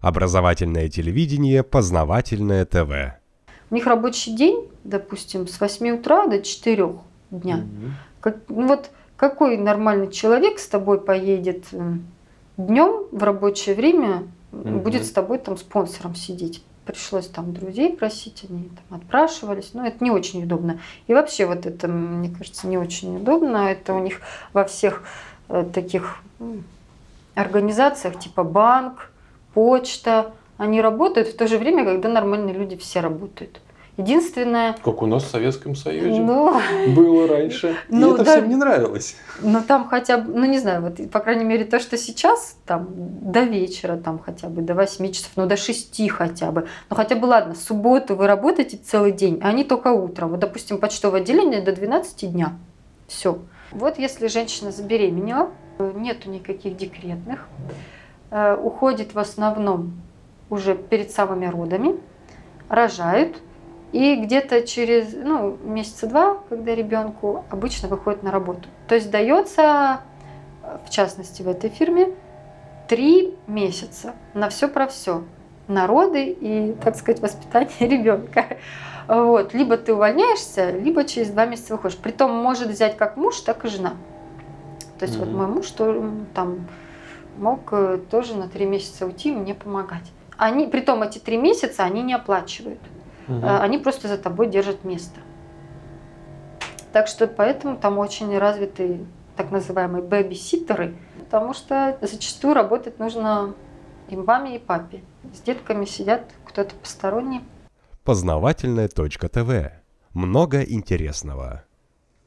Образовательное телевидение, познавательное ТВ. У них рабочий день, допустим, с 8 утра до 4 дня. Мгм. Как, ну вот какой нормальный человек с тобой поедет днем в рабочее время, Мгм. будет с тобой там спонсором сидеть? Пришлось там друзей просить, они там отпрашивались. Но это не очень удобно. И вообще вот это, мне кажется, не очень удобно. Это у них во всех э, таких организациях типа банк, почта, они работают в то же время, когда нормальные люди все работают. Единственное, Как у нас в Советском Союзе ну, было раньше. И Ну, это да. всем не нравилось. Ну там хотя бы, ну не знаю, вот по крайней мере то, что сейчас, там до вечера, там хотя бы до 8 часов, ну до 6 хотя бы. Ну хотя бы ладно, в субботу вы работаете целый день, а они только утром. Вот, допустим, почтовое отделение до 12 дня. Все. Вот если женщина забеременела, нету никаких декретных, уходит в основном уже перед самыми родами, рожают, и где-то через ну, месяца два, когда ребенку обычно выходит на работу. То есть дается, э, в частности в этой фирме, три месяца на все про все. На роды и, так сказать, воспитание ребенка. Вот. Либо ты увольняешься, либо через два месяца выходишь. Притом может взять как муж, так и жена. То есть вот Мгм. мой муж то, м, там мог э, тоже на три месяца уйти и мне помогать. Они, притом эти три месяца они не оплачивают. Э, они просто за тобой держат место. Так что поэтому там очень развиты так называемые бэби-ситтеры, потому что зачастую работать нужно и маме, и папе. С детками сидят кто-то посторонний. Познавательное точка ТВ. Много интересного.